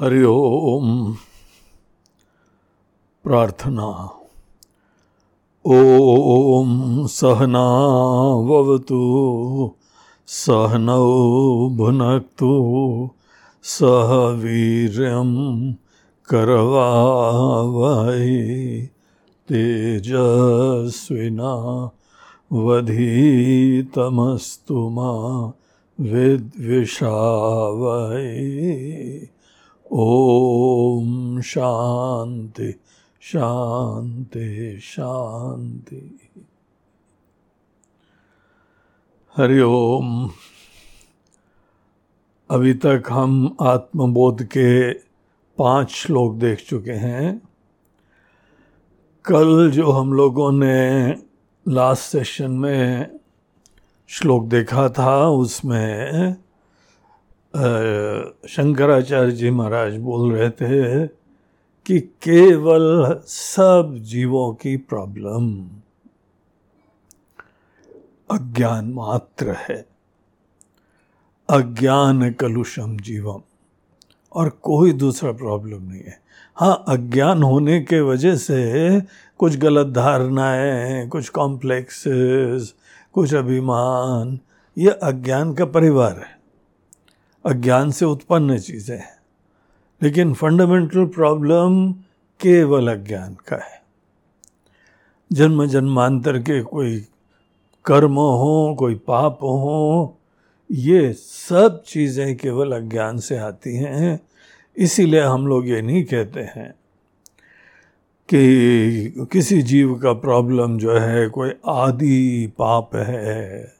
हरि ओम। प्रार्थना। ओम सहनावतु सहनौ भुनक्तु सह वीर्यं करवावहै तेजस्विना वधीतमस्तु मा विद्विषावहै। ओम शांति शांति शांति। हरिओम अभी तक हम आत्मबोध के पाँच श्लोक देख चुके हैं। कल जो हम लोगों ने लास्ट सेशन में श्लोक देखा था, उसमें शंकराचार्य जी महाराज बोल रहे थे कि केवल सब जीवों की प्रॉब्लम अज्ञान मात्र है। अज्ञान कलुषम जीवम, और कोई दूसरा प्रॉब्लम नहीं है। हाँ अज्ञान होने के वजह से कुछ गलत धारणाएँ, कुछ कॉम्प्लेक्सेस कुछ अभिमान, ये अज्ञान का परिवार है। अज्ञान से उत्पन्न चीज़ें हैं। लेकिन फंडामेंटल प्रॉब्लम केवल अज्ञान का है। जन्म जन्मांतर के कोई कर्म हो, कोई पाप हो, ये सब चीज़ें केवल अज्ञान से आती हैं। इसीलिए हम लोग ये नहीं कहते हैं कि किसी जीव का प्रॉब्लम जो है, कोई आदि पाप है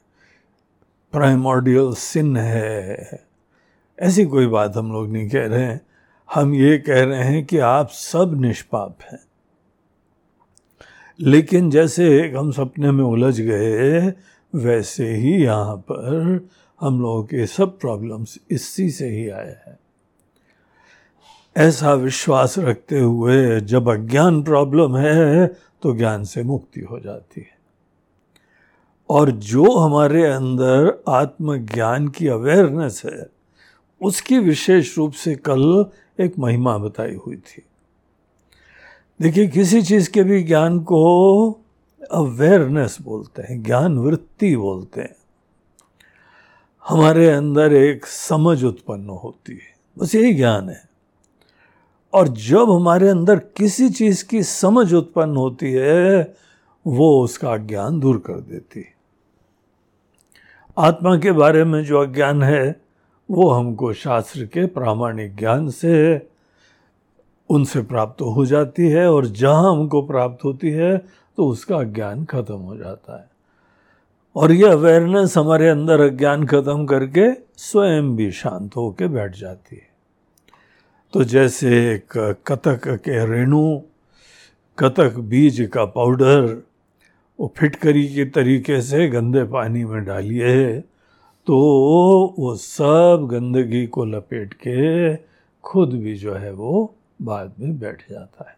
प्राइमोडियल सिन है। ऐसी कोई बात हम लोग नहीं कह रहे हैं। हम ये कह रहे हैं कि आप सब निष्पाप हैं। लेकिन जैसे हम सपने में उलझ गए, वैसे ही यहाँ पर हम लोगों के सब प्रॉब्लम्स इसी से ही आए हैं। ऐसा विश्वास रखते हुए जब अज्ञान प्रॉब्लम है तो ज्ञान से मुक्ति हो जाती है। और जो हमारे अंदर आत्मज्ञान की अवेयरनेस है उसकी विशेष रूप से कल एक महिमा बताई हुई थी। देखिए, किसी चीज़ के भी ज्ञान को अवेयरनेस बोलते हैं ज्ञान वृत्ति बोलते हैं। हमारे अंदर एक समझ उत्पन्न होती है, बस यही ज्ञान है। और जब हमारे अंदर किसी चीज़ की समझ उत्पन्न होती है, वो उसका ज्ञान दूर कर देती है। आत्मा के बारे में जो अज्ञान है वो हमको शास्त्र के प्रामाणिक ज्ञान से उनसे प्राप्त हो जाती है और जहाँ हमको प्राप्त होती है तो उसका ज्ञान खत्म हो जाता है। और ये अवेयरनेस हमारे अंदर अज्ञान खत्म करके स्वयं भी शांत होकर बैठ जाती है। तो जैसे एक कतक के रेणु, कतक बीज का पाउडर वो फिटकरी के तरीके से गंदे पानी में डालिए। तो वो सब गंदगी को लपेट के खुद भी जो है वो बाद में बैठ जाता है।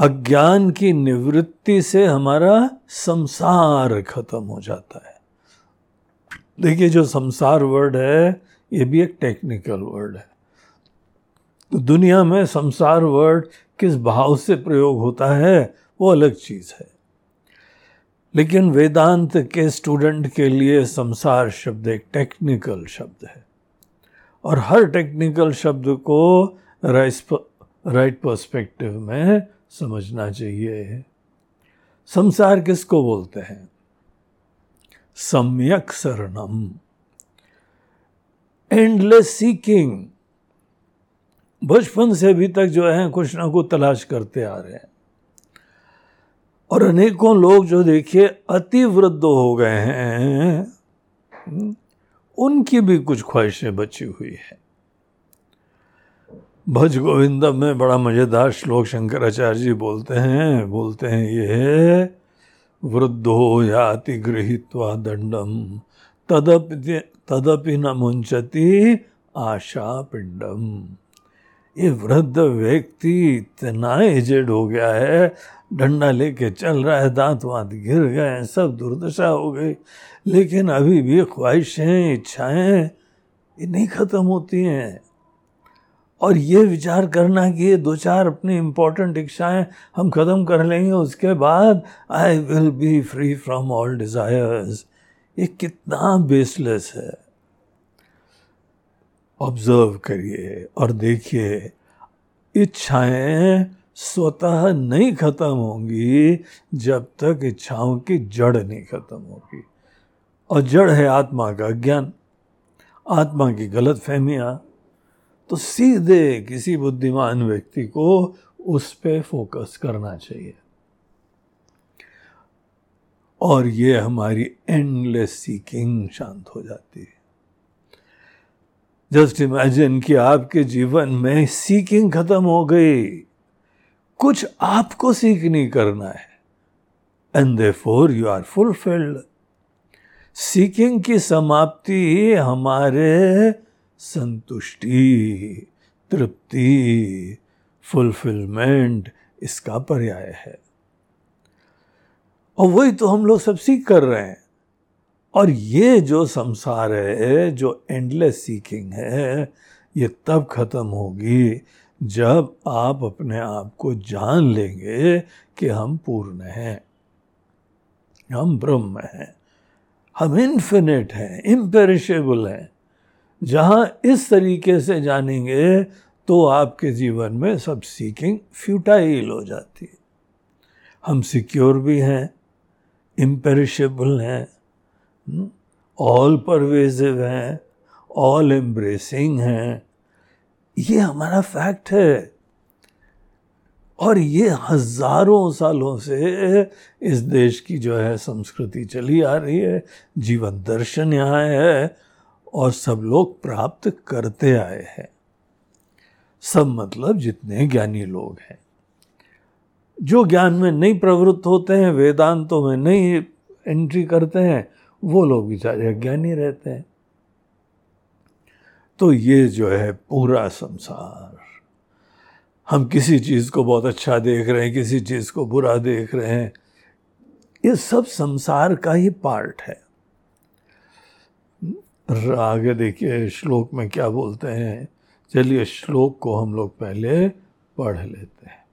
अज्ञान की निवृत्ति से हमारा संसार खत्म हो जाता है। देखिए जो संसार वर्ड है, ये भी एक टेक्निकल वर्ड है। तो दुनिया में संसार वर्ड किस भाव से प्रयोग होता है, वो अलग चीज़ है। लेकिन वेदांत के स्टूडेंट के लिए संसार शब्द एक टेक्निकल शब्द है। और हर टेक्निकल शब्द को राइट पर्सपेक्टिव में समझना चाहिए। संसार किसको बोलते हैं? सम्यक शरणम। एंडलेस सीकिंग बचपन से अभी तक जो है कुछ ना कुछ तलाश करते आ रहे हैं। और अनेकों लोग जो देखिए अति वृद्ध हो गए हैं, उनकी भी कुछ ख्वाहिशें बची हुई है। भज गोविंदम में बड़ा मज़ेदार श्लोक शंकराचार्य जी बोलते हैं बोलते हैं ये वृद्धो याति गृहीत्वा दंडम तदपि तदपि न मुंचती आशा पिंडम ये वृद्ध व्यक्ति इतना एजेड हो गया है, डंडा लेके चल रहा है, दांत वांत गिर गए सब दुर्दशा हो गई। लेकिन अभी भी ख्वाहिशें, इच्छाएँ ये नहीं ख़त्म होती हैं। और ये विचार करना कि ये दो चार अपनी इम्पोर्टेंट इच्छाएँ हम ख़त्म कर लेंगे, उसके बाद I will be free from all desires ये कितना बेसलेस है। ऑब्ज़र्व करिए और देखिए इच्छाएँ स्वतः नहीं खत्म होंगी जब तक इच्छाओं की जड़ नहीं खत्म होगी। और जड़ है आत्मा का ज्ञान, आत्मा की गलत फहमियाँ तो सीधे किसी बुद्धिमान व्यक्ति को उस पर फोकस करना चाहिए। और ये हमारी एंडलेस सीकिंग शांत हो जाती है। जस्ट इमेजिन कि आपके जीवन में सीकिंग खत्म हो गई। कुछ आपको सीख नहीं करना है। And therefore you are fulfilled seeking की समाप्ति हमारे संतुष्टि, तृप्ति फुलफिलमेंट इसका पर्याय है। और वही तो हम लोग सब सीख कर रहे हैं। और ये जो संसार है, जो एंडलेस सीकिंग है, ये तब खत्म होगी जब आप अपने आप को जान लेंगे कि हम पूर्ण हैं। हम ब्रह्म हैं। हम इन्फिनिट हैं इम्पेरिशेबल हैं। जहाँ इस तरीके से जानेंगे तो आपके जीवन में सब सीकिंग फ्यूटाइल हो जाती है। हम सिक्योर भी हैं इम्पेरिशेबल हैं। ऑल परवेजिव हैं ऑल एम्ब्रेसिंग हैं। ये हमारा फैक्ट है। और ये हज़ारों सालों से इस देश की जो है संस्कृति चली आ रही है, जीवन दर्शन यहाँ है, और सब लोग प्राप्त करते आए हैं। सब मतलब जितने ज्ञानी लोग हैं। जो ज्ञान में नहीं प्रवृत्त होते हैं, वेदांतों में नहीं एंट्री करते हैं वो लोग बेचारे अज्ञानी रहते हैं। तो ये जो है पूरा संसार। हम किसी चीज़ को बहुत अच्छा देख रहे हैं, किसी चीज़ को बुरा देख रहे हैं। ये सब संसार का ही पार्ट है। आगे देखिए, श्लोक में क्या बोलते हैं? चलिए, श्लोक को हम लोग पहले पढ़ लेते हैं।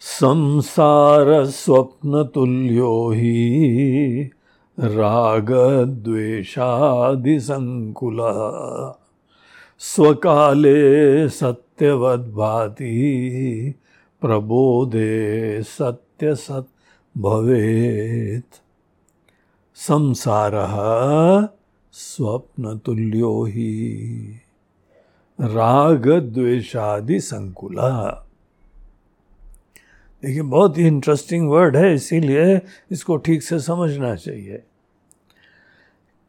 संसार स्वप्न तुल्यो ही राग द्वेषादि संकुल स्वकाले सत्यवद भाति प्रबोधे सत्य सत भवेत। संसार स्वप्न तुल्यो ही। राग द्वेषादि संकुला देखिए, बहुत ही इंटरेस्टिंग वर्ड है, इसीलिए इसको ठीक से समझना चाहिए।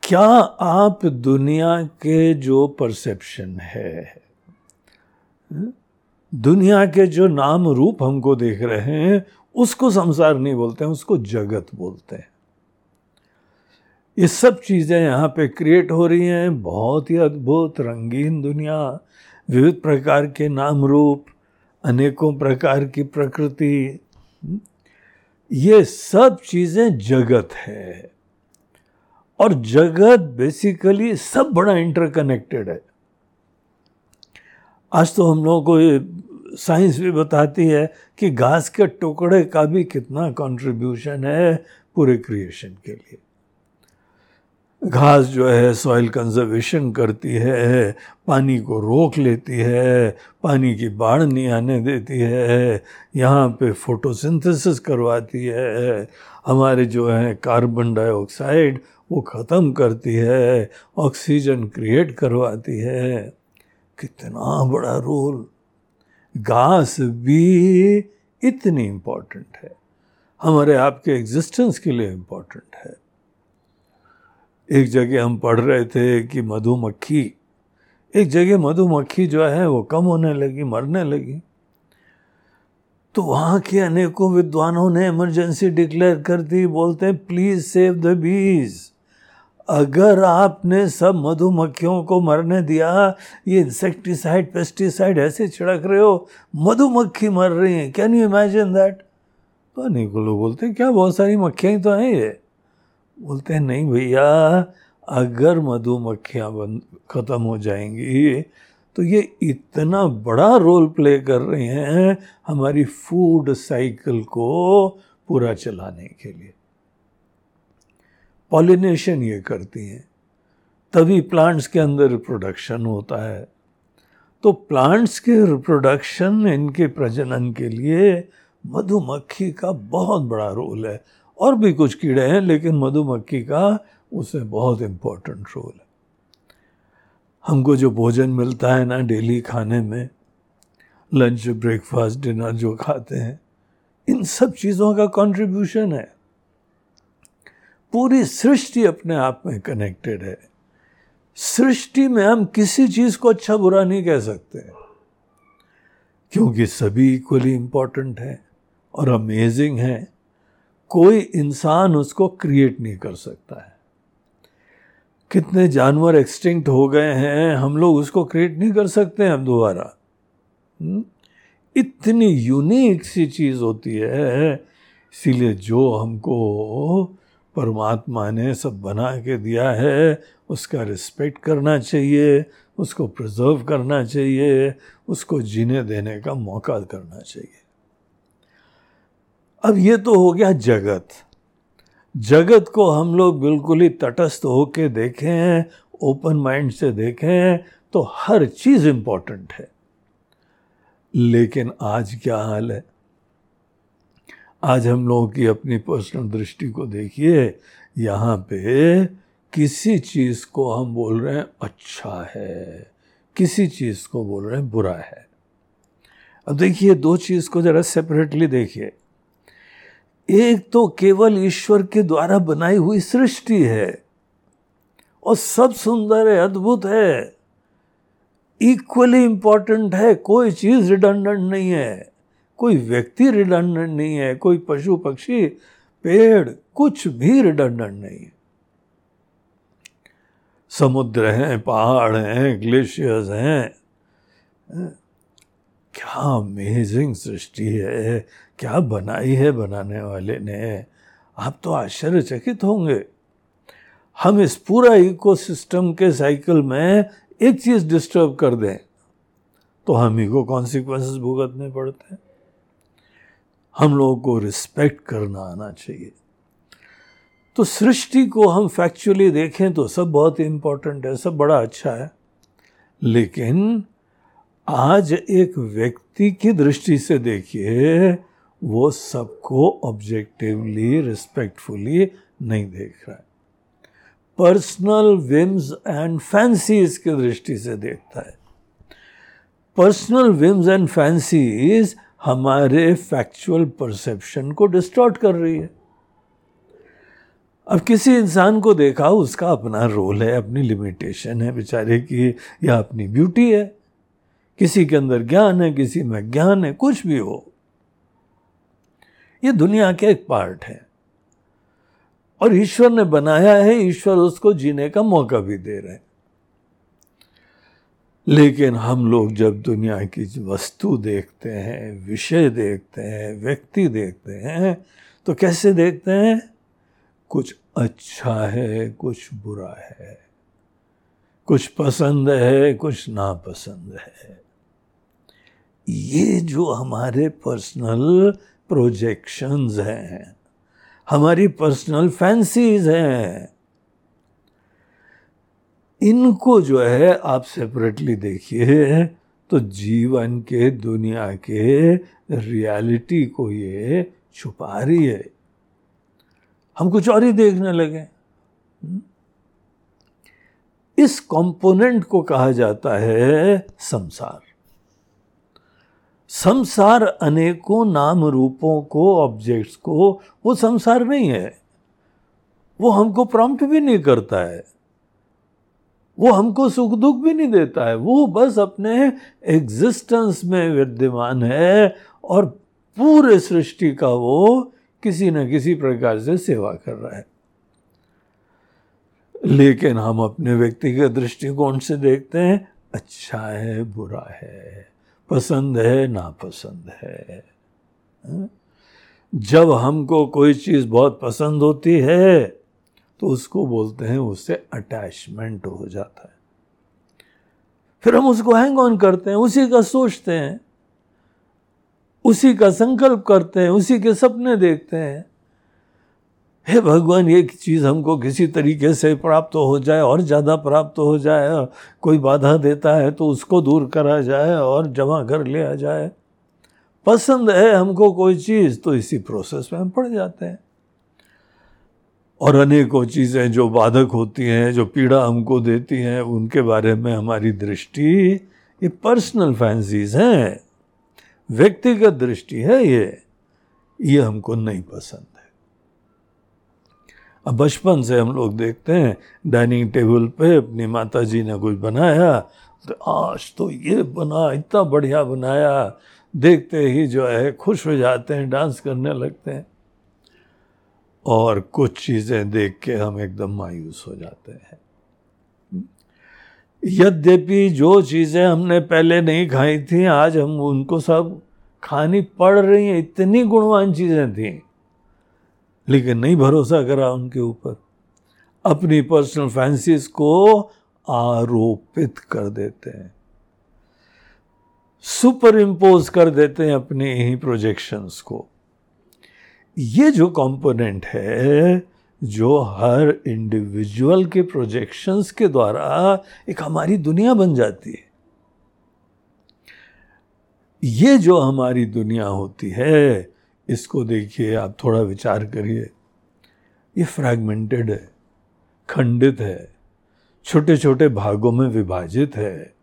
क्या आप दुनिया के जो परसेप्शन है, दुनिया के जो नाम रूप हमको देख रहे हैं, उसको संसार नहीं बोलते हैं, उसको जगत बोलते हैं। ये सब चीज़ें यहाँ पे क्रिएट हो रही हैं, बहुत ही अद्भुत रंगीन दुनिया, विविध प्रकार के नाम रूप अनेकों प्रकार की प्रकृति। ये सब चीज़ें जगत है। और जगत बेसिकली सब बड़ा इंटरकनेक्टेड है। आज तो हम लोगों को साइंस भी बताती है कि घास के टुकड़े का भी कितना कंट्रीब्यूशन है पूरे क्रिएशन के लिए। घास जो है सॉइल कंजर्वेशन करती है, पानी को रोक लेती है, पानी की बाढ़ नहीं आने देती है, यहाँ पे फोटोसिंथेसिस करवाती है, हमारे जो है कार्बन डाइऑक्साइड वो ख़त्म करती है ऑक्सीजन क्रिएट करवाती है। कितना बड़ा रोल घास भी इतनी इम्पोर्टेंट है। हमारे आपके एग्जिस्टेंस के लिए इम्पोर्टेंट है। एक जगह हम पढ़ रहे थे कि मधुमक्खी, एक जगह मधुमक्खी जो है वो कम होने लगी, मरने लगी। तो वहाँ के अनेकों विद्वानों ने इमरजेंसी डिक्लेयर कर दी, बोलते हैं प्लीज़ सेव द बीज अगर आपने सब मधुमक्खियों को मरने दिया, ये इंसेक्टिसाइड पेस्टिसाइड ऐसे छिड़क रहे हो, मधुमक्खी मर रही हैं। कैन यू इमेजिन दैट तो अनेकों लोग बोलते हैं, क्या बहुत सारी मक्खियाँ ही तो हैं ये? बोलते हैं, नहीं भैया, अगर मधुमक्खियाँ बंद ख़त्म हो जाएँगी तो ये इतना बड़ा रोल प्ले कर रहे हैं हमारी फ़ूड साइकिल को पूरा चलाने के लिए. पॉलिनेशन ये करती हैं। तभी प्लांट्स के अंदर रिप्रोडक्शन होता है। तो प्लांट्स के रिप्रोडक्शन इनके प्रजनन के लिए मधुमक्खी का बहुत बड़ा रोल है। और भी कुछ कीड़े हैं, लेकिन मधुमक्खी का उसमें बहुत इम्पोर्टेंट रोल है। हमको जो भोजन मिलता है ना डेली खाने में लंच ब्रेकफास्ट डिनर जो खाते हैं, इन सब चीज़ों का कंट्रीब्यूशन है। पूरी सृष्टि अपने आप में कनेक्टेड है। सृष्टि में हम किसी चीज़ को अच्छा बुरा नहीं कह सकते, क्योंकि सभी इक्वली इंपॉर्टेंट है और अमेजिंग है। कोई इंसान उसको क्रिएट नहीं कर सकता है। कितने जानवर एक्सटिंक्ट हो गए हैं, हम लोग उसको क्रिएट नहीं कर सकते हैं अब दोबारा। हम्म? इतनी यूनिक सी चीज़ होती है, इसीलिए जो हमको परमात्मा ने सब बना के दिया है, उसका रिस्पेक्ट करना चाहिए, उसको प्रिजर्व करना चाहिए, उसको जीने देने का मौका करना चाहिए। अब ये तो हो गया जगत। जगत को हम लोग बिल्कुल ही तटस्थ होके देखें, ओपन माइंड से देखें तो हर चीज़ इंपॉर्टेंट है। लेकिन आज क्या हाल है? आज हम लोगों की अपनी पर्सनल दृष्टि को देखिए, यहाँ पे किसी चीज़ को हम बोल रहे हैं अच्छा है, किसी चीज़ को बोल रहे हैं बुरा है। अब देखिए दो चीज़ को जरा सेपरेटली देखिए। एक तो केवल ईश्वर के द्वारा बनाई हुई सृष्टि है और सब सुंदर है, अद्भुत है। इक्वली इंपॉर्टेंट है, कोई चीज़ रिडंडेंट नहीं है। कोई व्यक्ति रिडंडेंट नहीं है, कोई पशु, पक्षी, पेड़, कुछ भी रिडंडेंट नहीं है। समुद्र हैं, पहाड़ हैं ग्लेशियर्स हैं। क्या अमेजिंग सृष्टि है, क्या बनाई है बनाने वाले ने। आप तो आश्चर्यचकित होंगे। हम इस पूरा इकोसिस्टम के साइकिल में एक चीज़ डिस्टर्ब कर दें तो हम ही को कॉन्सिक्वेंसेस भुगतने पड़ते हैं। हम लोगों को रिस्पेक्ट करना आना चाहिए। तो सृष्टि को हम फैक्चुअली देखें तो सब बहुत इंपॉर्टेंट है, सब बड़ा अच्छा है। लेकिन आज एक व्यक्ति की दृष्टि से देखिए, वो सबको ऑब्जेक्टिवली रिस्पेक्टफुली नहीं देख रहा है। पर्सनल विम्स एंड फैंसीज की दृष्टि से देखता है। पर्सनल विम्स एंड फैंसीज हमारे फैक्चुअल परसेप्शन को डिस्टॉर्ट कर रही है। अब किसी इंसान को देखा, उसका अपना रोल है, अपनी लिमिटेशन है, बेचारे की, या अपनी ब्यूटी है। किसी के अंदर ज्ञान है, किसी में ज्ञान है, कुछ भी हो। ये दुनिया के एक पार्ट है। और ईश्वर ने बनाया है, ईश्वर उसको जीने का मौका भी दे रहे हैं। लेकिन हम लोग जब दुनिया की वस्तु देखते हैं, विषय देखते हैं, व्यक्ति देखते हैं तो कैसे देखते हैं? कुछ अच्छा है, कुछ बुरा है। कुछ पसंद है, कुछ नापसंद है। ये जो हमारे पर्सनल प्रोजेक्शंस हैं, हमारी पर्सनल फैंसीज हैं, इनको जो है आप सेपरेटली देखिए तो जीवन के, दुनिया के रियलिटी को ये छुपा रही है। हम कुछ और ही देखने लगे। इस कंपोनेंट को कहा जाता है संसार। संसार अनेकों नाम रूपों को ऑब्जेक्ट्स को, वो संसार नहीं है। वो हमको प्रॉम्प्ट भी नहीं करता है। वो हमको सुख दुख भी नहीं देता है। वो बस अपने एग्जिस्टेंस में विद्यमान है और पूरे सृष्टि का वो किसी न किसी प्रकार से सेवा कर रहा है। लेकिन हम अपने व्यक्तिगत दृष्टिकोण से देखते हैं अच्छा है, बुरा है। पसंद है नापसंद है। जब हमको कोई चीज़ बहुत पसंद होती है तो उसको बोलते हैं, उससे अटैचमेंट हो जाता है। फिर हम उसको हैंग ऑन करते हैं, उसी का सोचते हैं, उसी का संकल्प करते हैं, उसी के सपने देखते हैं। हे भगवान, ये चीज़ हमको किसी तरीके से प्राप्त हो जाए और ज़्यादा प्राप्त हो जाए, कोई बाधा देता है तो उसको दूर करा जाए और जमा कर लिया जाए। पसंद है हमको कोई चीज़ तो इसी प्रोसेस में हम पड़ जाते हैं। और अनेकों चीज़ें जो बाधक होती हैं, जो पीड़ा हमको देती हैं, उनके बारे में हमारी दृष्टि, ये पर्सनल फैंसीज हैं। व्यक्तिगत दृष्टि है ये। ये हमको नहीं पसंद बचपन से हम लोग देखते हैं, डाइनिंग टेबल पे अपनी माता जी ने कुछ बनाया तो आज तो ये बना, इतना बढ़िया बनाया। देखते ही जो है, खुश हो जाते हैं, डांस करने लगते हैं। और कुछ चीज़ें देख के हम एकदम मायूस हो जाते हैं। यद्यपि जो चीज़ें हमने पहले नहीं खाई थी, आज हम उनको सब खानी पड़ रही हैं। इतनी गुणवान चीज़ें थी। लेकिन नहीं भरोसा करा उनके ऊपर। अपनी पर्सनल फैंसीज को आरोपित कर देते हैं। सुपर इम्पोज कर देते हैं अपने ही प्रोजेक्शंस को। ये जो कंपोनेंट है, जो हर इंडिविजुअल के प्रोजेक्शंस के द्वारा एक हमारी दुनिया बन जाती है। ये जो हमारी दुनिया होती है इसको देखिए, आप थोड़ा विचार करिए। ये फ्रैगमेंटेड है, खंडित है छोटे छोटे भागों में विभाजित है।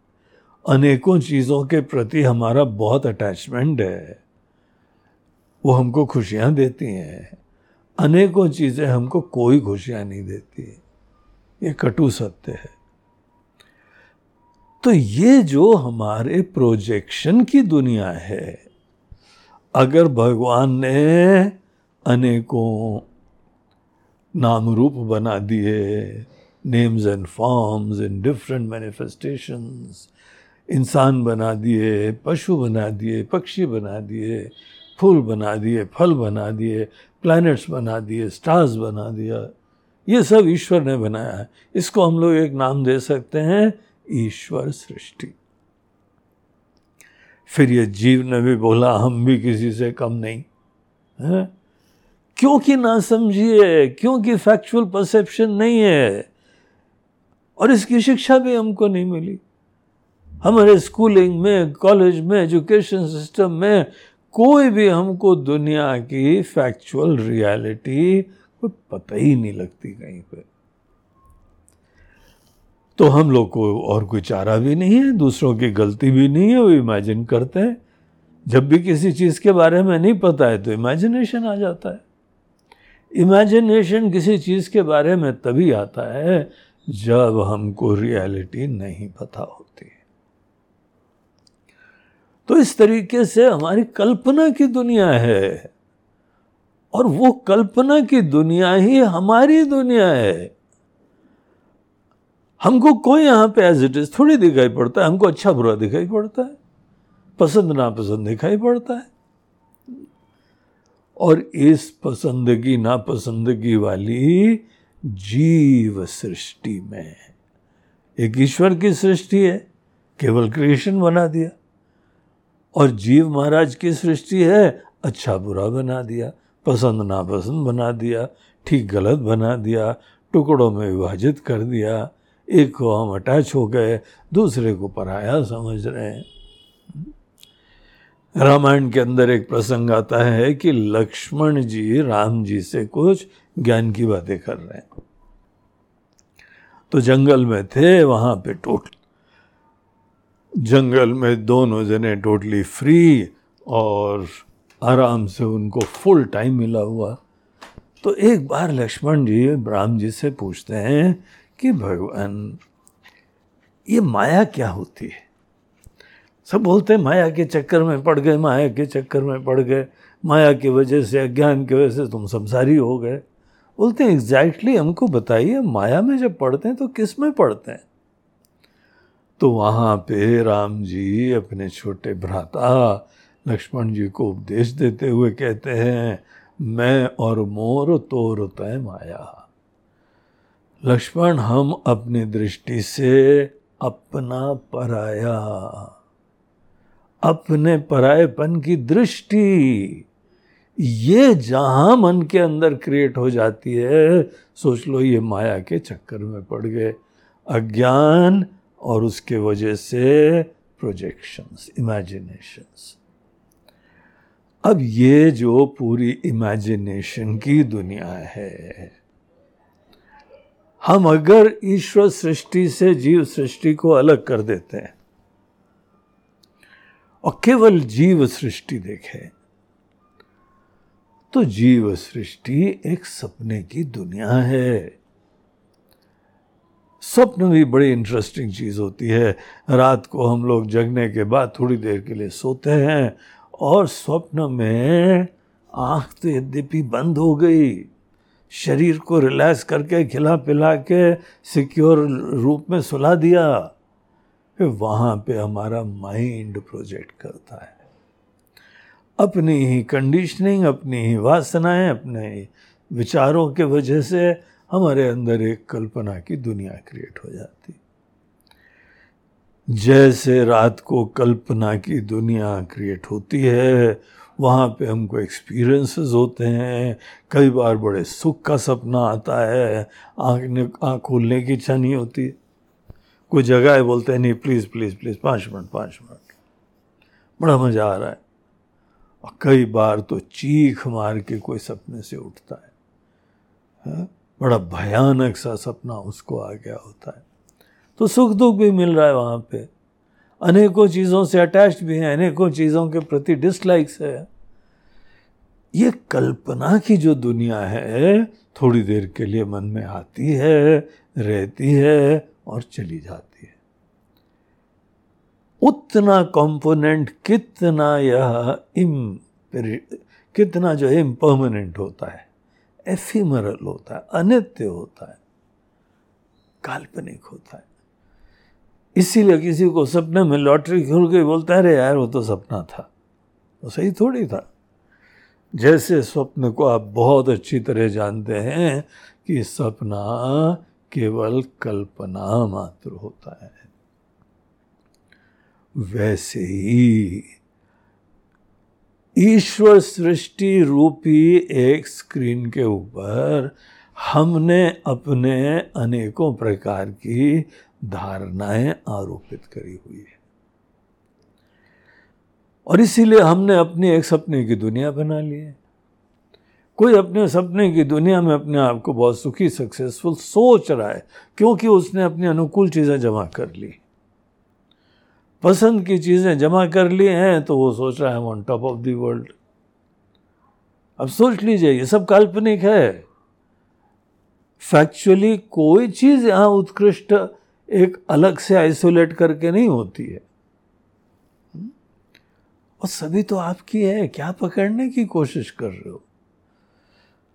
अनेकों चीज़ों के प्रति हमारा बहुत अटैचमेंट है। वो हमको खुशियाँ देती हैं। अनेकों चीज़ें हमको कोई खुशियाँ नहीं देती। ये कटु सत्य है। तो ये जो हमारे प्रोजेक्शन की दुनिया है अगर भगवान ने अनेकों नाम रूप बना दिए names and forms in different manifestations इंसान बना दिए, पशु बना दिए, पक्षी बना दिए, फूल बना दिए, फल बना दिए प्लैनेट्स बना दिए स्टार्स बना दिया, ये सब ईश्वर ने बनाया है। इसको हम लोग एक नाम दे सकते हैं, ईश्वर सृष्टि। फिर ये जीव ने भी बोला, हम भी किसी से कम नहीं। है? क्योंकि ना समझिए, क्योंकि फैक्चुअल परसेप्शन नहीं है। और इसकी शिक्षा भी हमको नहीं मिली। हमारे स्कूलिंग में कॉलेज में एजुकेशन सिस्टम में कोई भी हमको दुनिया की फैक्चुअल रियलिटी कोई पता ही नहीं लगती कहीं पे। तो हम लोग को और कोई चारा भी नहीं है, दूसरों की गलती भी नहीं है, वो इमेजिन करते हैं। जब भी किसी चीज़ के बारे में नहीं पता है तो इमेजिनेशन आ जाता है। इमेजिनेशन किसी चीज़ के बारे में तभी आता है, जब हमको रियलिटी नहीं पता होती तो इस तरीके से हमारी कल्पना की दुनिया है, और वो कल्पना की दुनिया ही हमारी दुनिया है। हमको कोई यहाँ पे एज इट इज़ थोड़ी दिखाई पड़ता है, हमको अच्छा बुरा दिखाई पड़ता है, पसंद नापसंद दिखाई पड़ता है। और इस पसंदगी नापसंदगी वाली जीव सृष्टि में एक ईश्वर की सृष्टि है, केवल क्रिएशन बना दिया। और जीव महाराज की सृष्टि है अच्छा बुरा बना दिया, पसंद नापसंद बना दिया, ठीक गलत बना दिया, टुकड़ों में विभाजित कर दिया। एक को हम अटैच हो गए, दूसरे को पराया समझ रहे हैं। रामायण के अंदर एक प्रसंग आता है कि लक्ष्मण जी राम जी से कुछ ज्ञान की बातें कर रहे हैं। तो जंगल में थे, वहाँ पे टोट, जंगल में दोनों जने टोटली फ्री और आराम से उनको फुल टाइम मिला हुआ। तो एक बार लक्ष्मण जी राम जी से पूछते हैं कि भगवान, ये माया क्या होती है? सब बोलते हैं, माया के चक्कर में पड़ गए, माया के चक्कर में पड़ गए, माया की वजह से, अज्ञान की वजह से तुम संसारी हो गए। बोलते हैं एग्जैक्टली exactly हमको बताइए, माया में जब पढ़ते हैं तो किसमें पढ़ते हैं? तो वहाँ पे राम जी अपने छोटे भ्राता लक्ष्मण जी को उपदेश देते हुए कहते हैं, मैं और मोर तोर तय माया। लक्ष्मण, हम अपनी दृष्टि से अपना पराया। अपने परायेपन की दृष्टि। ये जहाँ मन के अंदर क्रिएट हो जाती है, सोच लो ये माया के चक्कर में पड़ गए। अज्ञान और उसके वजह से प्रोजेक्शंस इमेजिनेशंस अब ये जो पूरी इमेजिनेशन की दुनिया है हम अगर ईश्वर सृष्टि से जीव सृष्टि को अलग कर देते हैं और केवल जीव सृष्टि देखें तो जीव सृष्टि एक सपने की दुनिया है। स्वप्न भी बड़ी इंटरेस्टिंग चीज़ होती है। रात को हम लोग जगने के बाद थोड़ी देर के लिए सोते हैं और स्वप्न में आँख तो यद्यपि बंद हो गई। शरीर को रिलैक्स करके, खिला पिला के, सिक्योर रूप में सुला दिया, फिर वहाँ पे हमारा माइंड प्रोजेक्ट करता है। अपनी ही कंडीशनिंग, अपनी ही वासनाएँ, अपने ही विचारों के वजह से हमारे अंदर एक कल्पना की दुनिया क्रिएट हो जाती। जैसे रात को कल्पना की दुनिया क्रिएट होती है वहाँ पे हमको एक्सपीरियंसेस होते हैं। कई बार बड़े सुख का सपना आता है। आँख आँख खोलने की इच्छा नहीं होती। कोई जगह है बोलते हैं नहीं प्लीज़ प्लीज़ प्लीज़ पाँच मिनट पाँच मिनट। बड़ा मज़ा आ रहा है। और कई बार तो चीख मार के कोई सपने से उठता है, है? बड़ा भयानक सा सपना उसको आ गया होता है। तो सुख दुख भी मिल रहा है वहाँ पे। अनेकों चीज़ों से अटैच भी हैं, अनेकों चीज़ों के प्रति डिसलाइक्स है। ये कल्पना की जो दुनिया है, थोड़ी देर के लिए मन में आती है, रहती है और चली जाती है। उतना कंपोनेंट कितना यह इम कितना जो है इम्पर्मानेंट होता है एफिमरल होता है, अनित्य होता है, काल्पनिक होता है। इसीलिए किसी को सपने में लॉटरी खुल के बोलता है, अरे यार, वो तो सपना था। वो सही थोड़ी था। जैसे स्वप्न को आप बहुत अच्छी तरह जानते हैं कि सपना केवल कल्पना मात्र होता है। वैसे ही ईश्वर सृष्टि रूपी एक स्क्रीन के ऊपर हमने अपने अनेकों प्रकार की धारणाएँ आरोपित करी हुई है। और इसीलिए हमने अपनी एक सपने की दुनिया बना ली है। कोई अपने सपने की दुनिया में अपने आप को बहुत सुखी सक्सेसफुल सोच रहा है, क्योंकि उसने अपनी अनुकूल चीज़ें जमा कर ली। पसंद की चीज़ें जमा कर ली हैं तो वो सोच रहा है on top of the world अब सोच लीजिए, ये सब काल्पनिक है। फैक्चुअली कोई चीज़ यहाँ उत्कृष्ट एक अलग से आइसोलेट करके नहीं होती है। और सभी तो आपकी है, क्या पकड़ने की कोशिश कर रहे हो?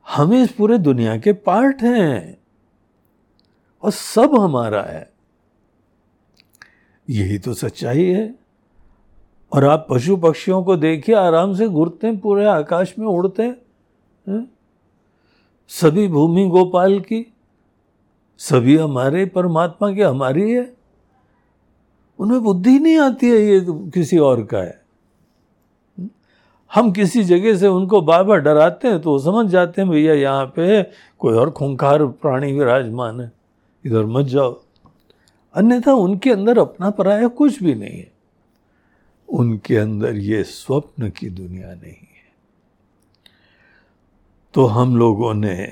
हम इस पूरे दुनिया के पार्ट हैं। और सब हमारा है। यही तो सच्चाई है। और आप पशु पक्षियों को देखिए, आराम से घुरते पूरे आकाश में उड़ते हैं? सभी भूमि गोपाल की सभी हमारे परमात्मा के हमारी है। उन्हें बुद्धि नहीं आती है ये तो किसी और का है। हम किसी जगह से उनको बार बार डराते हैं तो वो समझ जाते हैं, भैया, यहाँ पे कोई और खूंखार प्राणी विराजमान है। इधर मत जाओ। अन्यथा उनके अंदर अपना पराया कुछ भी नहीं है। उनके अंदर ये स्वप्न की दुनिया नहीं तो हम लोगों ने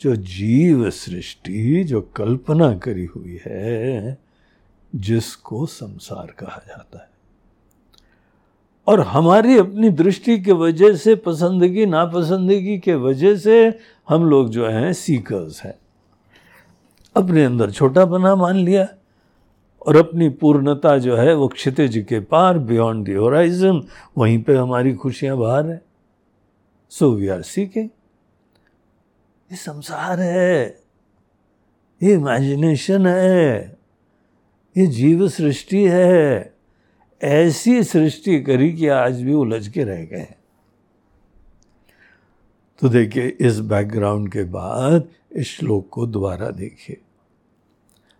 जो जीव सृष्टि, जो कल्पना करी हुई है, जिसको संसार कहा जाता है। और हमारी अपनी दृष्टि के वजह से, पसंदगी, नापसंदगी के वजह से हम लोग जो हैं सीकर्स हैं। अपने अंदर छोटा बना मान लिया और अपनी पूर्णता जो है, वो क्षितिज के पार बियॉन्ड दी होराइजन वहीं पे हमारी खुशियाँ बाहर है। सो वी आर सीकिंग ये संसार है, ये इमेजिनेशन है, ये जीव सृष्टि है। ऐसी सृष्टि करी कि आज भी उलझ के रह गए तो देखिए, इस बैकग्राउंड के बाद इस श्लोक को दोबारा देखिए।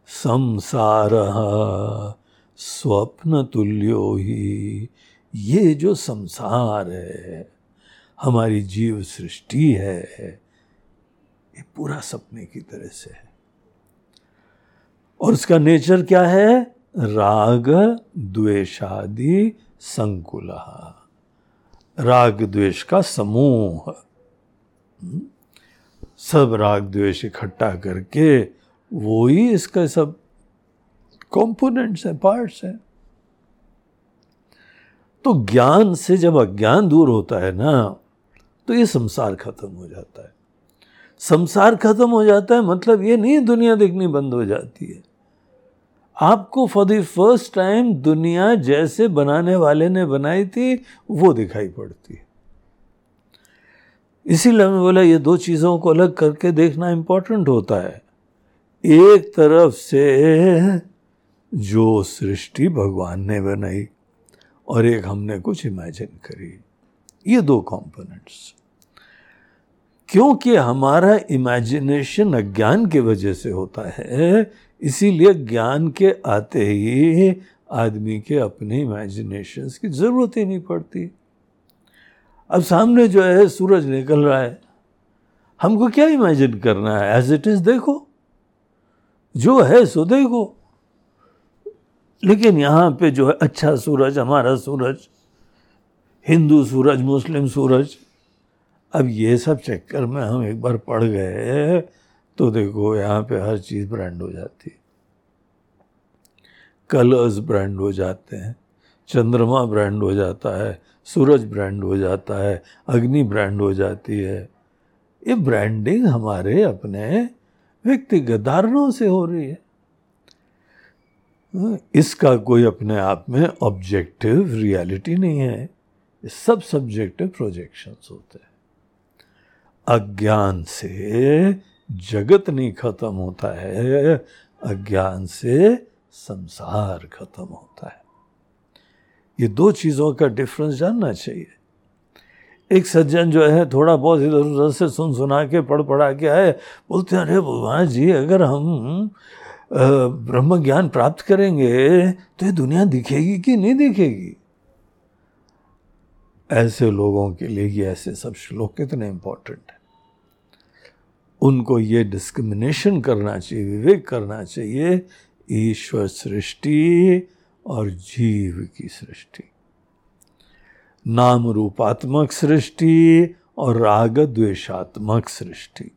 संसार स्वप्न तुल्यो ही, ये जो संसार है, हमारी जीव सृष्टि है ये पूरा सपने की तरह से है। और उसका नेचर क्या है? राग द्वेषादि संकुल। राग, द्वेष का समूह। हम्म? सब राग, द्वेष इकट्ठा करके वो ही इसका सब कंपोनेंट्स हैं पार्ट्स हैं। तो ज्ञान से जब अज्ञान दूर होता है ना तो ये संसार खत्म हो जाता है। संसार खत्म हो जाता है मतलब ये नहीं दुनिया दिखनी बंद हो जाती है। आपको फॉर द फ़र्स्ट टाइम दुनिया जैसे बनाने वाले ने बनाई थी, वो दिखाई पड़ती है। इसीलिए मैं बोला, ये दो चीज़ों को अलग करके देखना इंपॉर्टेंट होता है। एक तरफ़ से जो सृष्टि भगवान ने बनाई, और एक हमने कुछ इमेजिन करी। ये दो कंपोनेंट्स क्योंकि हमारा इमेजिनेशन अज्ञान की वजह से होता है, इसीलिए ज्ञान के आते ही आदमी के अपने इमेजिनेशन की ज़रूरत ही नहीं पड़ती। अब सामने जो है, सूरज निकल रहा है। हमको क्या इमेजिन करना है? एज इट इज़ देखो। जो है, सो देखो। लेकिन यहाँ पे जो है अच्छा सूरज, हमारा सूरज, हिंदू सूरज, मुस्लिम सूरज अब ये सब चक्कर में हम एक बार पड़ गए तो देखो यहाँ पे हर चीज़ ब्रांड हो जाती है। कलर्स ब्रांड हो जाते हैं, चंद्रमा ब्रांड हो जाता है, सूरज ब्रांड हो जाता है, अग्नि ब्रांड हो जाती है। ये ब्रांडिंग हमारे अपने व्यक्तिगत धारणों से हो रही है। इसका कोई अपने आप में ऑब्जेक्टिव रियलिटी नहीं है। ये सब सब्जेक्टिव प्रोजेक्शंस होते हैं। अज्ञान से जगत नहीं खत्म होता है, अज्ञान से संसार खत्म होता है। ये दो चीज़ों का डिफरेंस जानना चाहिए। एक सज्जन जो है, थोड़ा बहुत इधर उधर से सुन सुना के, पढ़ पढ़ा के आए, बोलते हैं, अरे भगवान जी, अगर हम ब्रह्म ज्ञान प्राप्त करेंगे तो ये दुनिया दिखेगी कि नहीं दिखेगी? ऐसे लोगों के लिए ये ऐसे सब श्लोक कितने इंपॉर्टेंट है। उनको ये डिस्क्रिमिनेशन करना चाहिए, विवेक करना चाहिए, ईश्वर सृष्टि और जीव की सृष्टि नाम रूपात्मक सृष्टि और राग द्वेषात्मक सृष्टि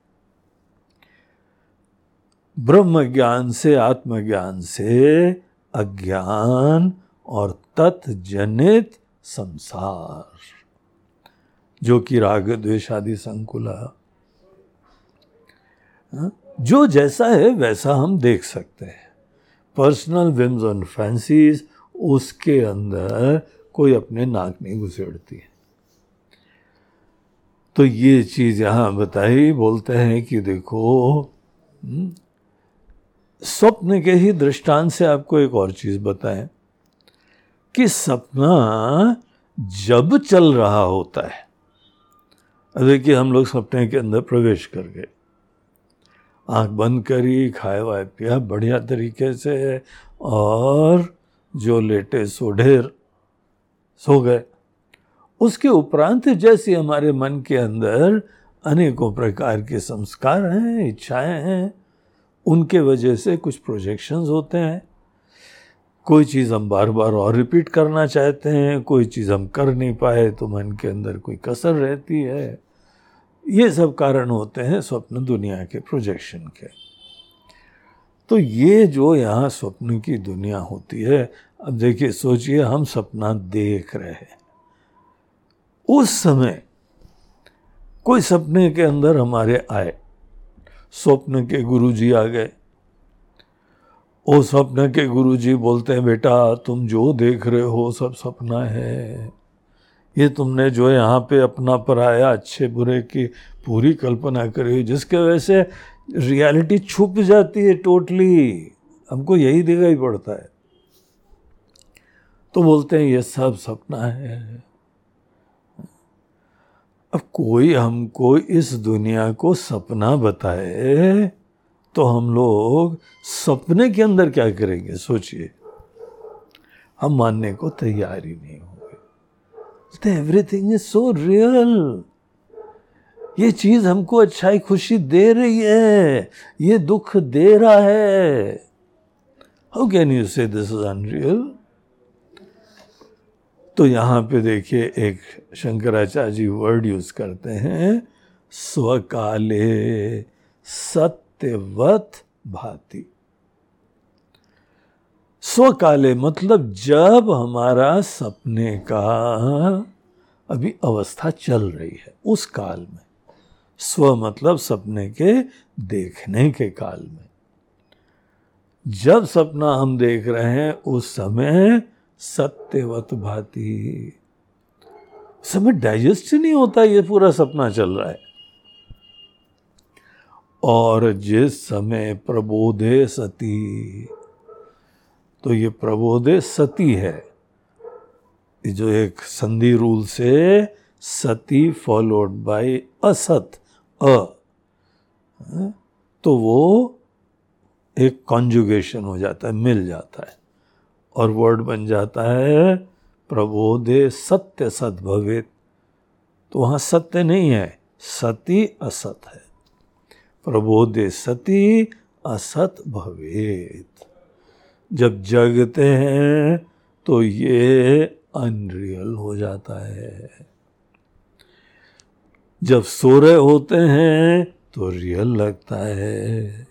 ब्रह्म ज्ञान से आत्मज्ञान से अज्ञान और तत्जनित संसार, जो कि राग द्वेष आदि संकुल? जो जैसा है वैसा हम देख सकते हैं। पर्सनल विम्स एंड फैंसीज उसके अंदर कोई अपने नाक नहीं घुसेड़ती है। तो ये चीज़ यहाँ बताई बोलते हैं कि देखो हम्म, स्वप्न के ही दृष्टांत से आपको एक और चीज़ बताएँ कि सपना जब चल रहा होता है। देखिए हम लोग सपने के अंदर प्रवेश कर गए। आँख बंद करी, खाए वाए पिया, बढ़िया तरीके से, और जो लेटे सो ढेर सो गए। उसके उपरांत जैसे हमारे मन के अंदर अनेकों प्रकार के संस्कार हैं, इच्छाएँ हैं, उनके वजह से कुछ प्रोजेक्शंस होते हैं। कोई चीज़ हम बार बार और रिपीट करना चाहते हैं, कोई चीज़ हम कर नहीं पाए तो मन के अंदर कोई कसर रहती है। ये सब कारण होते हैं स्वप्न दुनिया के प्रोजेक्शन के। तो ये जो यहाँ स्वप्न की दुनिया होती है, अब देखिए, सोचिए, हम सपना देख रहे हैं। उस समय कोई सपने के अंदर हमारे आए, स्वप्न के गुरु जी आ गए। वो स्वप्न के गुरु जी बोलते हैं, बेटा, तुम जो देख रहे हो, सब सपना है। ये तुमने जो यहाँ पे अपना पराया अच्छे बुरे की पूरी कल्पना करी हुई, जिसके वजह से रियलिटी छुप जाती है टोटली। हमको यही दिखाई पड़ता है। तो बोलते हैं, ये सब सपना है। अब कोई हमको इस दुनिया को सपना बताए तो हम लोग सपने के अंदर क्या करेंगे? सोचिए। हम मानने को तैयार ही नहीं होंगे एवरीथिंग इज़ सो रियल ये चीज़ हमको अच्छाई खुशी दे रही है, ये दुख दे रहा है। How can you say this is unreal तो यहाँ पे देखिए एक शंकराचार्य जी वर्ड यूज़ करते हैं, स्वकाले सत्यवत भांति। स्वकाले मतलब जब हमारा सपने का अभी अवस्था चल रही है, उस काल में। स्व मतलब सपने के देखने के काल में। जब सपना हम देख रहे हैं, उस समय सत्यवत भांति। समय डाइजेस्ट नहीं होता ये पूरा सपना चल रहा है। और जिस समय प्रबोधे सती तो ये प्रबोधे सती है। जो एक संधि रूल से सती फॉलोड बाय असत, अ। तो वो एक कॉन्जुगेशन हो जाता है, मिल जाता है। और वर्ड बन जाता है, प्रबोधे सत्य सत भवेत। तो वहाँ सत्य नहीं है, सती असत है। प्रबोधे सती असत भवेत। जब जगते हैं तो ये अनरियल हो जाता है। जब सो रहे होते हैं तो रियल लगता है।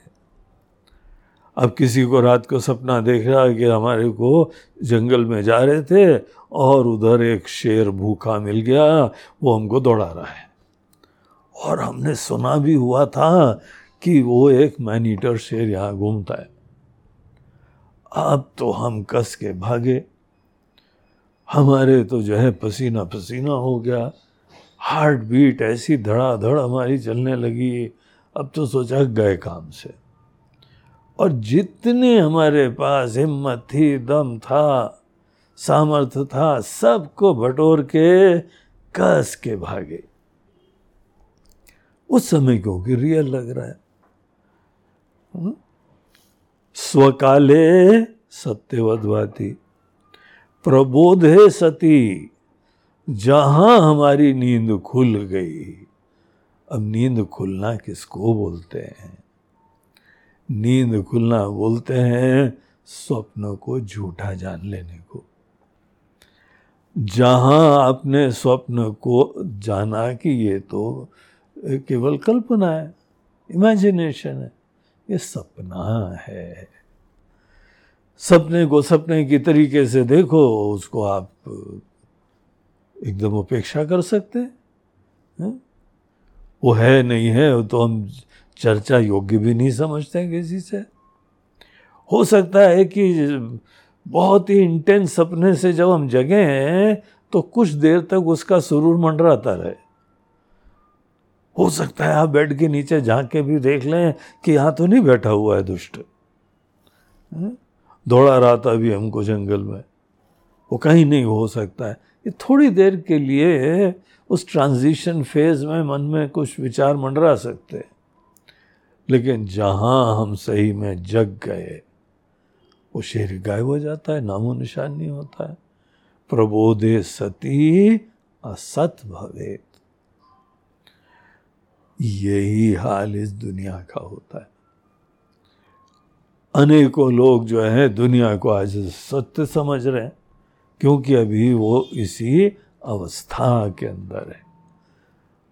अब किसी को रात को सपना देख रहा है कि हमारे को जंगल में जा रहे थे और उधर एक शेर भूखा मिल गया, वो हमको दौड़ा रहा है। और हमने सुना भी हुआ था कि वो एक मैनीटर शेर यहाँ घूमता है। अब तो हम कस के भागे। हमारे तो जो है पसीना पसीना हो गया। हार्ट बीट ऐसी धड़ाधड़ हमारी चलने लगी। अब तो सोचा गए काम से। और जितने हमारे पास हिम्मत थी, दम था, सामर्थ्य था, सबको बटोर के कस के भागे। उस समय क्योंकि रियल लग रहा है? हम्म? स्वकाले सत्यवधवाती प्रबोधे सती, जहाँ हमारी नींद खुल गई। अब नींद खुलना किसको बोलते हैं? नींद खुलना बोलते हैं स्वप्न को झूठा जान लेने को। जहाँ आपने स्वप्न को जाना कि ये तो केवल कल्पना है, इमेजिनेशन है, ये सपना है। सपने को सपने की तरीके से देखो, उसको आप एकदम उपेक्षा कर सकते हैं वो है नहीं है तो हम चर्चा योग्य भी नहीं समझते किसी से। हो सकता है कि बहुत ही इंटेंस सपने से जब हम जगे हैं तो कुछ देर तक उसका सुरूर मंडराता रहे। हो सकता है आप बेड के नीचे झाँक के भी देख लें कि यहाँ तो नहीं बैठा हुआ है दुष्ट। दौड़ा रहा था अभी हमको जंगल में। वो कहीं नहीं हो सकता है। ये थोड़ी देर के लिए उस ट्रांजिशन फ़ेज़ में मन में कुछ विचार मंडरा सकते हैं। लेकिन जहाँ हम सही में जग गए, वो शेर गायब हो जाता है, नामो निशान नहीं होता है। प्रबोधे सती असत भवेत। यही हाल इस दुनिया का होता है। अनेकों लोग जो है दुनिया को आज सत्य समझ रहे हैं, क्योंकि अभी वो इसी अवस्था के अंदर है।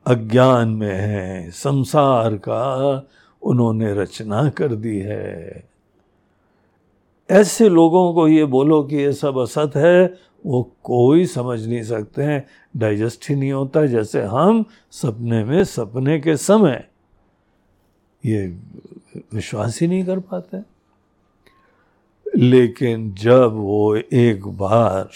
अज्ञान में है, संसार का उन्होंने रचना कर दी है। ऐसे लोगों को ये बोलो कि ये सब असत है, वो कोई समझ नहीं सकते हैं, डाइजेस्ट ही नहीं होता, जैसे हम सपने में सपने के समय ये विश्वास ही नहीं कर पाते। लेकिन जब वो एक बार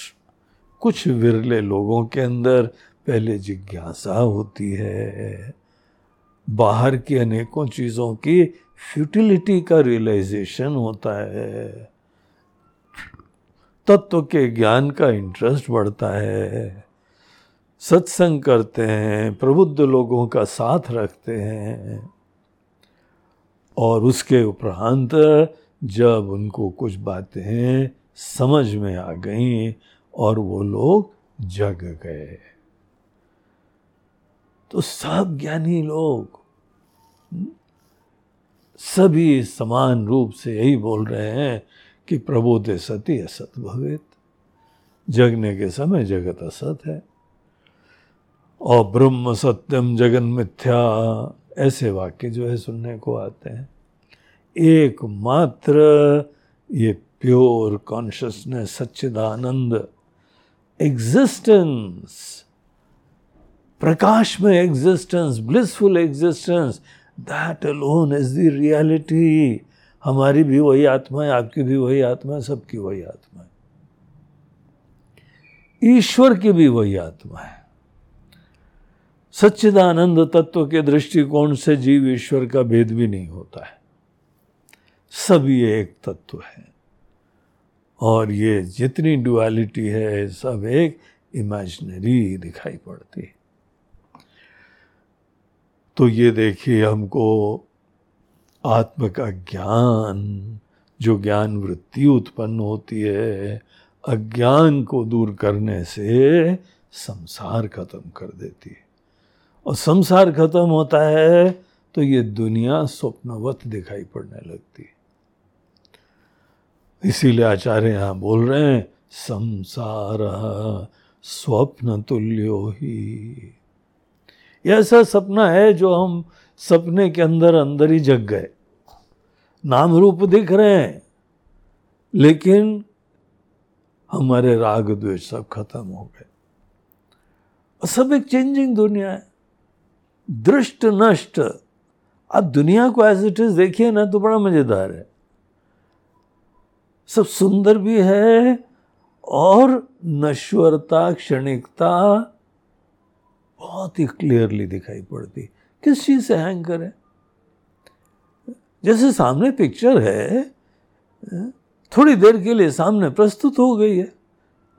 कुछ विरले लोगों के अंदर पहले जिज्ञासा होती है, बाहर की अनेकों चीज़ों की फ्यूटिलिटी का रियलाइजेशन होता है, तत्व के ज्ञान का इंटरेस्ट बढ़ता है, सत्संग करते हैं, प्रबुद्ध लोगों का साथ रखते हैं और उसके उपरांत जब उनको कुछ बातें समझ में आ गई और वो लोग जग गए। तो सब ज्ञानी लोग हम्म, सभी समान रूप से यही बोल रहे हैं कि प्रबोधे सती असत भवित। जगने के समय जगत असत है। और ब्रह्म सत्यम जगन मिथ्या ऐसे वाक्य जो है सुनने को आते हैं। एकमात्र ये प्योर कॉन्शियसनेस सच्चिदानंद एग्जिस्टेंस प्रकाश में existence blissful existence that alone is the reality हमारी भी वही आत्मा है, आपकी भी वही आत्मा है, सबकी वही आत्मा है। ईश्वर की भी वही आत्मा है। सच्चिदानंद तत्व के दृष्टिकोण से जीव ईश्वर का भेद भी नहीं होता है। सब ये एक तत्व है। और ये जितनी डुअलिटी है, सब एक इमेजिनरी दिखाई पड़ती है। तो ये देखिए हमको आत्म का ज्ञान, जो ज्ञान वृत्ति उत्पन्न होती है, अज्ञान को दूर करने से संसार खत्म कर देती है। और संसार खत्म होता है तो ये दुनिया स्वप्नवत दिखाई पड़ने लगती है। इसीलिए आचार्य यहाँ बोल रहे हैं, संसार स्वप्न तुल्यो ही। ऐसा सपना है जो हम सपने के अंदर अंदर ही जग गए। नाम रूप दिख रहे हैं, लेकिन हमारे राग द्वेष सब खत्म हो गए। सब एक चेंजिंग दुनिया है। दृष्ट नष्ट। आप दुनिया को एज इट इज़ देखिए ना तो बड़ा मज़ेदार है। सब सुंदर भी है और नश्वरता, क्षणिकता बहुत ही क्लियरली दिखाई पड़ती। किस चीज़ से हैंग करें जैसे सामने पिक्चर है, थोड़ी देर के लिए सामने प्रस्तुत हो गई है।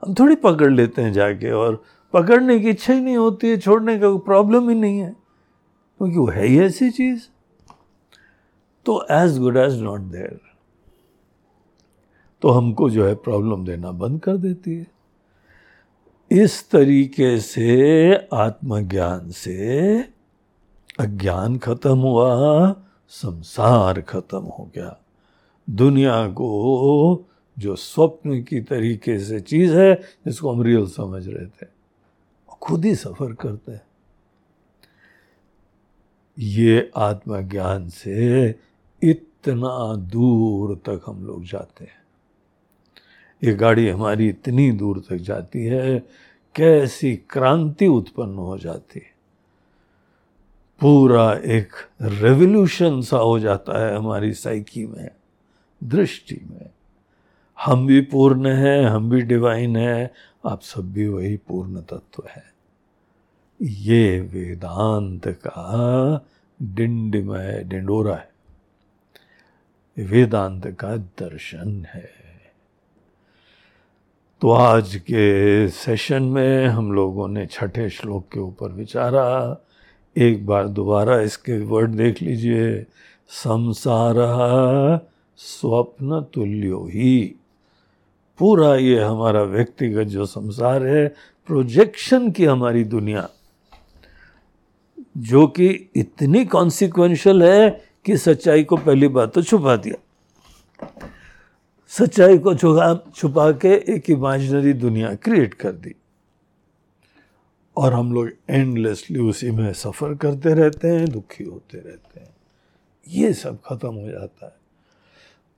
हम थोड़ी पकड़ लेते हैं जाके और पकड़ने की इच्छा ही नहीं होती है, छोड़ने का कोई प्रॉब्लम ही नहीं है। क्योंकि वो है ही ऐसी चीज़। तो as good as not there तो हमको जो है प्रॉब्लम देना बंद कर देती है। इस तरीके से आत्मज्ञान से अज्ञान खत्म हुआ, संसार खत्म हो गया। दुनिया को जो स्वप्न की तरीके से चीज़ है, जिसको हम रियल समझ रहे थे, खुद ही सफ़र करते हैं। ये आत्मज्ञान से इतना दूर तक हम लोग जाते हैं। ये गाड़ी हमारी इतनी दूर तक जाती है, कैसी क्रांति उत्पन्न हो जाती है। पूरा एक रेवोल्यूशन सा हो जाता है हमारी साइकी में, दृष्टि में। हम भी पूर्ण हैं, हम भी डिवाइन हैं, आप सब भी वही पूर्ण तत्व है। ये वेदांत का डिंडमय डिंडोरा है। वेदांत का दर्शन है। तो आज के सेशन में हम लोगों ने छठे श्लोक के ऊपर विचारा। एक बार दोबारा इसके वर्ड देख लीजिए। संसार स्वप्न तुल्यो ही। पूरा ये हमारा व्यक्तिगत जो संसार है प्रोजेक्शन की हमारी दुनिया, जो कि इतनी कॉन्सिक्वेंशल है कि सच्चाई को पहली बात तो छुपा दिया। सच्चाई को छुपा छुपा के एक इमेजिनरी दुनिया क्रिएट कर दी। और हम लोग एंडलेसली उसी में सफ़र करते रहते हैं, दुखी होते रहते हैं। ये सब खत्म हो जाता है।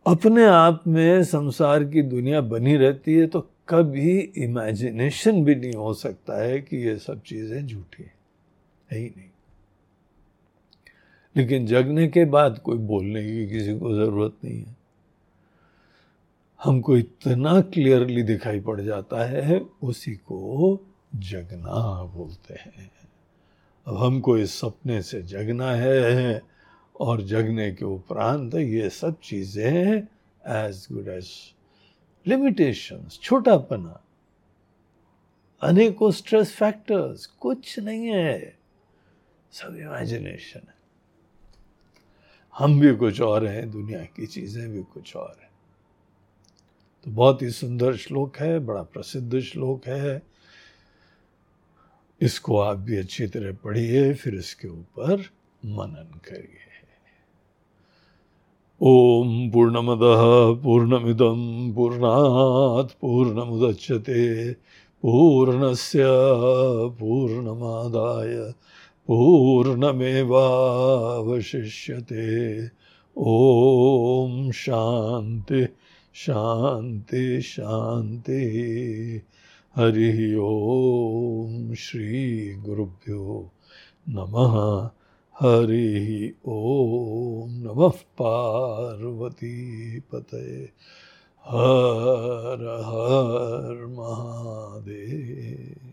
अपने आप में संसार की दुनिया बनी रहती है तो कभी इमेजिनेशन भी नहीं हो सकता है कि ये सब चीज़ें झूठी हैं। है ही नहीं। लेकिन जगने के बाद कोई बोलने की किसी को ज़रूरत नहीं है। हमको इतना क्लियरली दिखाई पड़ जाता है, उसी को जगना बोलते हैं। अब हमको इस सपने से जगना है और जगने के उपरांत ये सब चीज़ें एज गुड एज लिमिटेशंस छोटापना। अनेकों स्ट्रेस फैक्टर्स कुछ नहीं है, सब इमेजिनेशन है। हम भी कुछ और हैं, दुनिया की चीज़ें भी कुछ और हैं। तो बहुत ही सुंदर श्लोक है, बड़ा प्रसिद्ध श्लोक है। इसको आप भी अच्छी तरह पढ़िए, फिर इसके ऊपर मनन करिए। ओम पूर्णमद पूर्णमिदम पूर्णात पूर्णमुदच्यते पूर्णस्य पूर्णमादाय पूर्णमेवावशिष्यते। ओम शांति शांति शांति। हरि ओम श्री गुरुभ्यो नमः। हरि ओम नमः पार्वती पते हर हर महादेव।